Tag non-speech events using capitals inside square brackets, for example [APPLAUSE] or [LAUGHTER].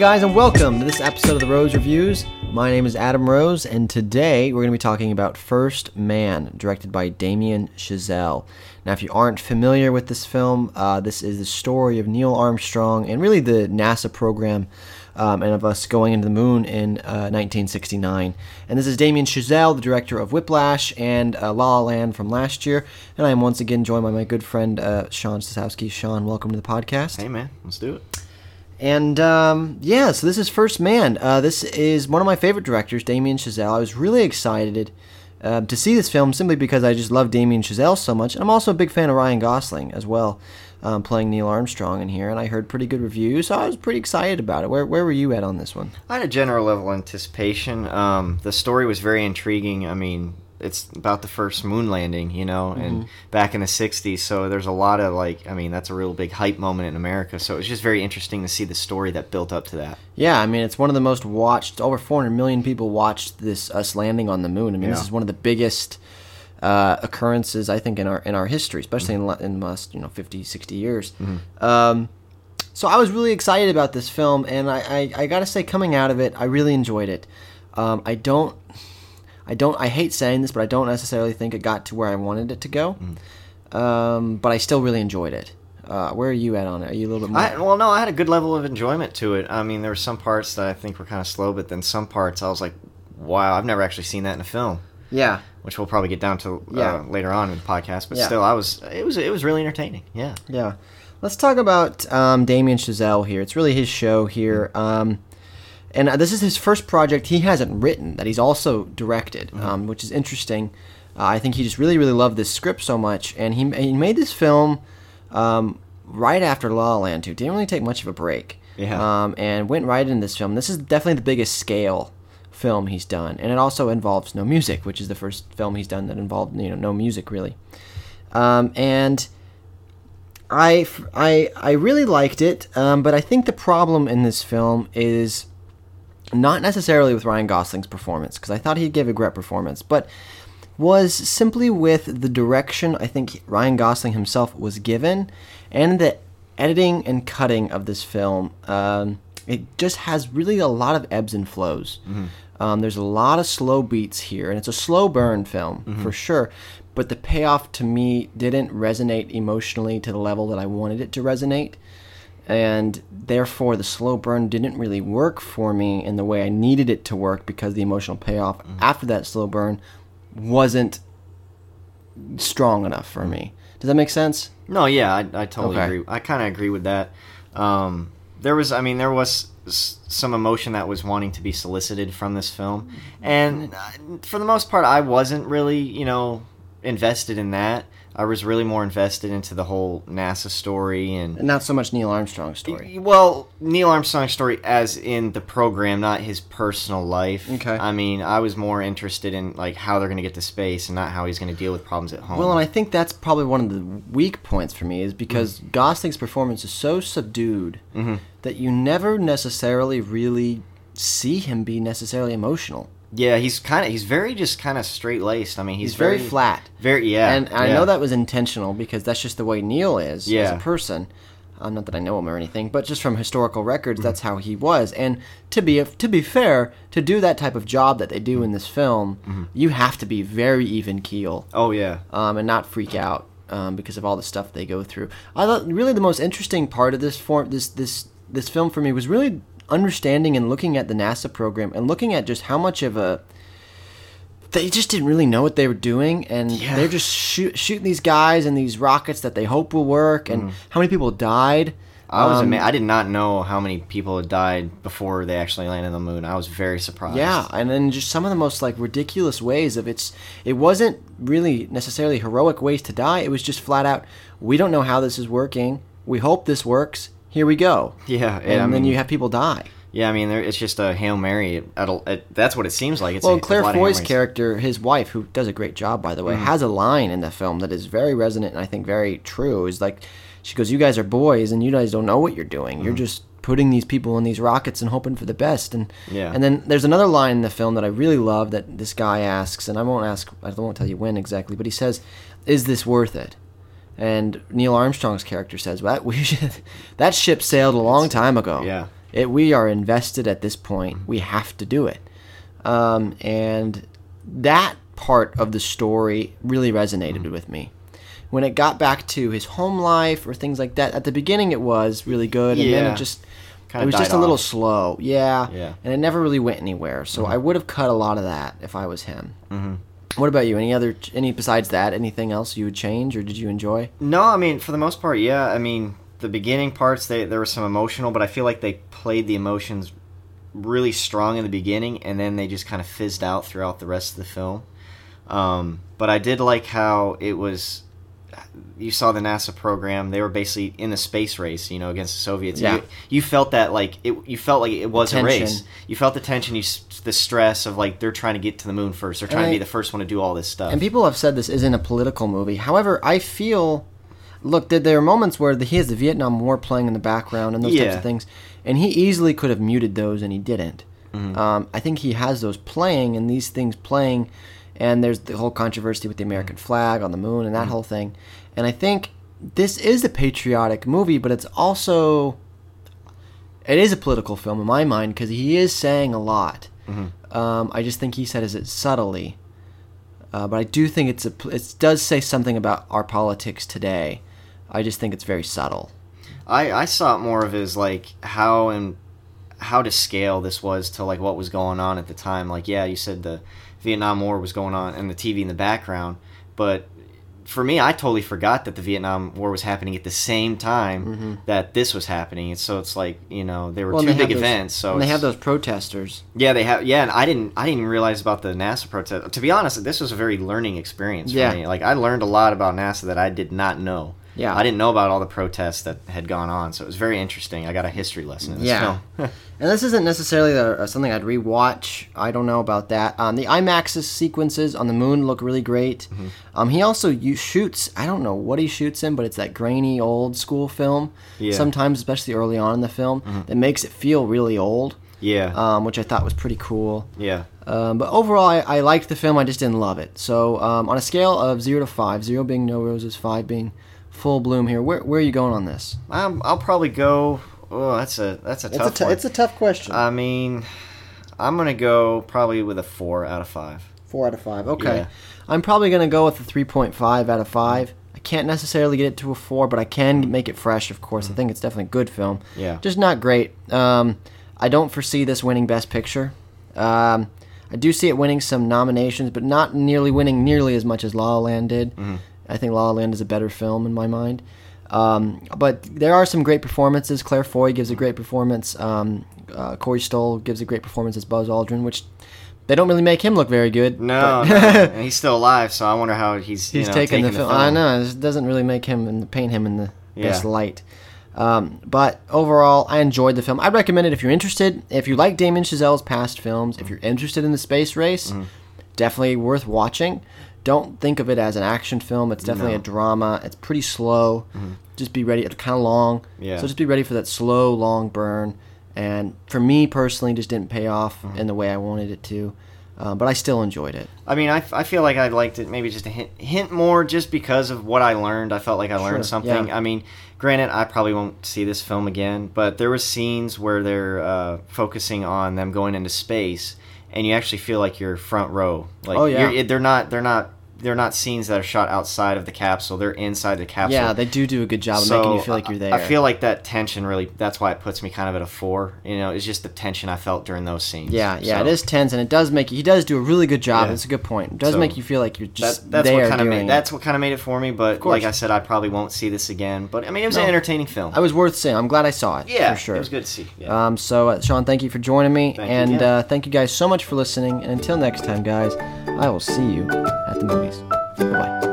guys, and welcome to this episode of the Rose Reviews. My name is Adam Rose, and today we're going to be talking about First Man, directed by Damien Chazelle. Now, if you aren't familiar with this film, uh, this is the story of Neil Armstrong and really the NASA program um, and of us going into the moon in uh, 1969. And this is Damien Chazelle, the director of Whiplash and uh, La La Land from last year. And I am once again joined by my good friend uh, Sean Stosowski. Sean, welcome to the podcast. Hey man, let's do it. And um, yeah, so this is First Man. Uh, this is one of my favorite directors, Damien Chazelle. I was really excited uh, to see this film simply because I just love Damien Chazelle so much. And I'm also a big fan of Ryan Gosling as well, um, playing Neil Armstrong in here. And I heard pretty good reviews, so I was pretty excited about it. Where, where were you at on this one? I had a general level of anticipation. Um, the story was very intriguing. I mean, it's about the first moon landing, you know, and back in the '60s. So there's a lot of like, I mean, that's a real big hype moment in America. So it was just very interesting to see the story that built up to that. Yeah, I mean, it's one of the most watched. Over 400 million people watched this us landing on the moon. I mean, this is one of the biggest uh, occurrences I think in our in our history, especially in, la- in the last you know 50, 60 years. Um, so I was really excited about this film, and I, I, I got to say, coming out of it, I really enjoyed it. Um, I don't. I don't. I hate saying this, but I don't necessarily think it got to where I wanted it to go. Um, but I still really enjoyed it. Uh, where are you at on it? Are you a little bit more? I, well, no, I had a good level of enjoyment to it. I mean, there were some parts that I think were kind of slow, but then some parts I was like, wow, I've never actually seen that in a film. yeah. Which we'll probably get down to Yeah. uh, later on in the podcast, but Yeah. still, I was it was it was really entertaining. Yeah, Yeah. Let's talk about um, Damien Chazelle here. It's really his show here. Um, and uh, this is his first project he hasn't written that he's also directed, um, which is interesting. Uh, I think he just really, really loved this script so much. And he, he made this film um, right after La La Land, too. Didn't really take much of a break. Yeah. Um, and went right into this film. This is definitely the biggest scale film he's done. And it also involves no music, which is the first film he's done that involved you know no music, really. Um, and I, I, I really liked it, um, but I think the problem in this film is not necessarily with Ryan Gosling's performance, because I thought he gave a great performance, but was simply with the direction I think Ryan Gosling himself was given, and the editing and cutting of this film. Um, it just has really a lot of ebbs and flows. Um, there's a lot of slow beats here, and it's a slow burn film for sure. But the payoff to me didn't resonate emotionally to the level that I wanted it to resonate and therefore the slow burn didn't really work for me in the way I needed it to work because the emotional payoff after that slow burn wasn't strong enough for me. Does that make sense? No, yeah, I, I totally Okay. agree. I kind of agree with that. Um, there was, I mean, there was some emotion that was wanting to be solicited from this film, and uh, for the most part, I wasn't really, you know, invested in that. I was really more invested into the whole NASA story and not so much Neil Armstrong story. well, Neil Armstrong story, as in the program, not his personal life. Okay. I mean, I was more interested in like how they're going to get to space and not how he's going to deal with problems at home. Well, and I think that's probably one of the weak points for me is because mm. Gosling's performance is so subdued mm-hmm. that you never necessarily really see him be necessarily emotional. Yeah, he's kind of he's very just kind of straight laced. I mean, he's, He's very flat. Very yeah. and I yeah. know that was intentional because that's just the way Neil is as a person. Um, not that I know him or anything, but just from historical Mm-hmm. records, that's how he was. And to be to be fair, to do that type of job that they do in this film, Mm-hmm. you have to be very even keel Oh yeah. um, and not freak out um, because of all the stuff they go through. I thought really the most interesting part of this form, this this this film for me was really understanding and looking at the NASA program and looking at just how much of a they just didn't really know what they were doing, and Yeah. they're just shoot, shooting these guys and these rockets that they hope will work, and how many people died. I was Um, ama- I did not know how many people had died before they actually landed on the moon. I was very surprised. Yeah, and then just some of the most like ridiculous ways of it's. It wasn't really necessarily heroic ways to die. It was just flat out. We don't know how this is working. We hope this works. Here we go. Yeah, And and I then you have people die. yeah, I mean, it's just a hail mary. At a, at, that's what it seems like. It's Well, a, Claire a lot of Hail Foy's character, his wife, who does a great job by the Mm-hmm. way, has a line in the film that is very resonant and I think very true. Is like, she goes, "You guys are boys, and you guys don't know what you're doing. You're just putting these people in these rockets and hoping for the best." And Yeah. and then there's another line in the film that I really love that this guy asks, and I won't ask, I won't tell you when exactly, but he says, "Is this worth it?" And Neil Armstrong's character says, "Well, [LAUGHS] we should, that ship sailed a long time ago." Yeah. It we are invested at this point. We have to do it, um, and that part of the story really resonated with me. When it got back to his home life or things like that, at the beginning it was really good, and then Yeah. it just Kinda it was just a little slow. Yeah, Yeah. Mm-hmm. and it never really went anywhere. So I would have cut a lot of that if I was him. Mm-hmm. What about you? Any other any besides that? Anything else you would change or did you enjoy? No, I mean for the most part, yeah. I mean the beginning parts, they there was some emotional, but I feel like they played the emotions really strong in the beginning, and then they just kind of fizzed out throughout the rest of the film. Um, but I did like how it was. You saw the NASA program; they were basically in the space race, you know, against the Soviets. Yeah. You, you felt that like it. You felt like it was a race. You felt the tension. You the stress of like they're trying to get to the moon first. They're trying to be the first one to do all this stuff. And people have said this isn't a political movie. However, I feel, look, there, there are moments where the, he has the Vietnam War playing in the background and those types of things, and he easily could have muted those, and he didn't. Mm-hmm. Um, I think he has those playing and these things playing, and there's the whole controversy with the American Mm-hmm. flag on the moon and that whole thing. And I think this is a patriotic movie, but it's also it is a political film in my mind because he is saying a lot. Mm-hmm. Um, I just think he says it subtly, uh, but I do think it's a it does say something about our politics today. I just think it's very subtle. I, I saw it more of as like how and how to scale this was to like what was going on at the time. Like yeah, you said the Vietnam War was going on and the TV in the background, but for me, I totally forgot that the Vietnam War was happening at the same time that this was happening. And so it's like you know there were Mm-hmm. two big those- events. So and they have those protesters. yeah, they have. Yeah, and I didn't. I didn't even realize about the NASA protest. To be honest, this was a very learning experience for Yeah. me. Like I learned a lot about NASA that I did not know. Yeah. I didn't know about all the protests that had gone on, so it was very interesting. I got a history lesson in this Yeah. film. [LAUGHS] And this isn't necessarily uh something I'd rewatch. I don't know about that. Um, the IMAX sequences on the moon look really great. Mm-hmm. Um, he also you shoots. I don't know what he shoots in, but it's that grainy old school film. Yeah. Mm-hmm. Sometimes, especially early on in the film, that makes it feel really old. yeah, Um, which I thought was pretty cool. yeah. Um, but overall, I, I liked the film. I just didn't love it. So um, on a scale of zero to five, zero being no roses, five being full bloom here, where, where are you going on this? Um, I'll probably go. Oh, that's a that's a It's tough a, t- one. it's a tough question. I mean, I'm gonna go probably with a four out of five. Four out of five. Okay. Yeah. I'm probably going to go with a 3.5 out of 5. I can't necessarily get it to a 4, but I can make it fresh, of course. I think it's definitely a good film. Yeah. Just not great. Um, I don't foresee this winning Best Picture. Um, I do see it winning some nominations, but not nearly winning nearly as much as La La Land did. I think La La Land is a better film in my mind. Um, but there are some great performances. Claire Foy gives a great performance. Um, uh, Corey Stoll gives a great performance as Buzz Aldrin, which they don't really make him look very good. No, no. [LAUGHS] he's still alive, so I wonder how he's you he's know, taking, the, the film. I know it doesn't really make him and paint him in the best light. Um, but overall, I enjoyed the film. I'd recommend it if you're interested. If you like Damien Chazelle's past films, if you're interested in the space race, Mm-hmm. definitely worth watching. Don't think of it as an action film. It's definitely No. Mm-hmm. a drama. It's pretty slow. Just be ready. It's kind of long. Yeah. So just be ready for that slow, long burn. And for me personally, just didn't pay off Mm-hmm. in the way I wanted it to. Uh, but I still enjoyed it. I mean, I, I feel like I liked it maybe just a hint, hint more just because of what I learned. I felt like I Sure, learned something. yeah. I mean, granted, I probably won't see this film again, but there was scenes where they're uh, focusing on them going into space, and you actually feel like you're front row. Like, Oh, yeah. they're not they're not they're not scenes that are shot outside of the capsule. They're inside the capsule. Yeah, they do do a good job of making you feel like you're there. I feel like that tension really. That's why it puts me kind of at a four. You know, it's just the tension I felt during those scenes. Yeah, yeah, So it is tense, and it does make you. He does do a really good job. Yeah. It's a good point. It does So make you feel like you're That, just that's there what kind of made it. that's what kind of made it for me. But like I said, I probably won't see this again. But I mean, it was No. an entertaining film. I was worth seeing. I'm glad I saw it. yeah, for sure. it was good to see. Yeah. Um, so, uh, Sean, thank you for joining me, Thank you and uh, thank you guys so much for listening. And until next time, guys, I will see you the movies. Bye bye.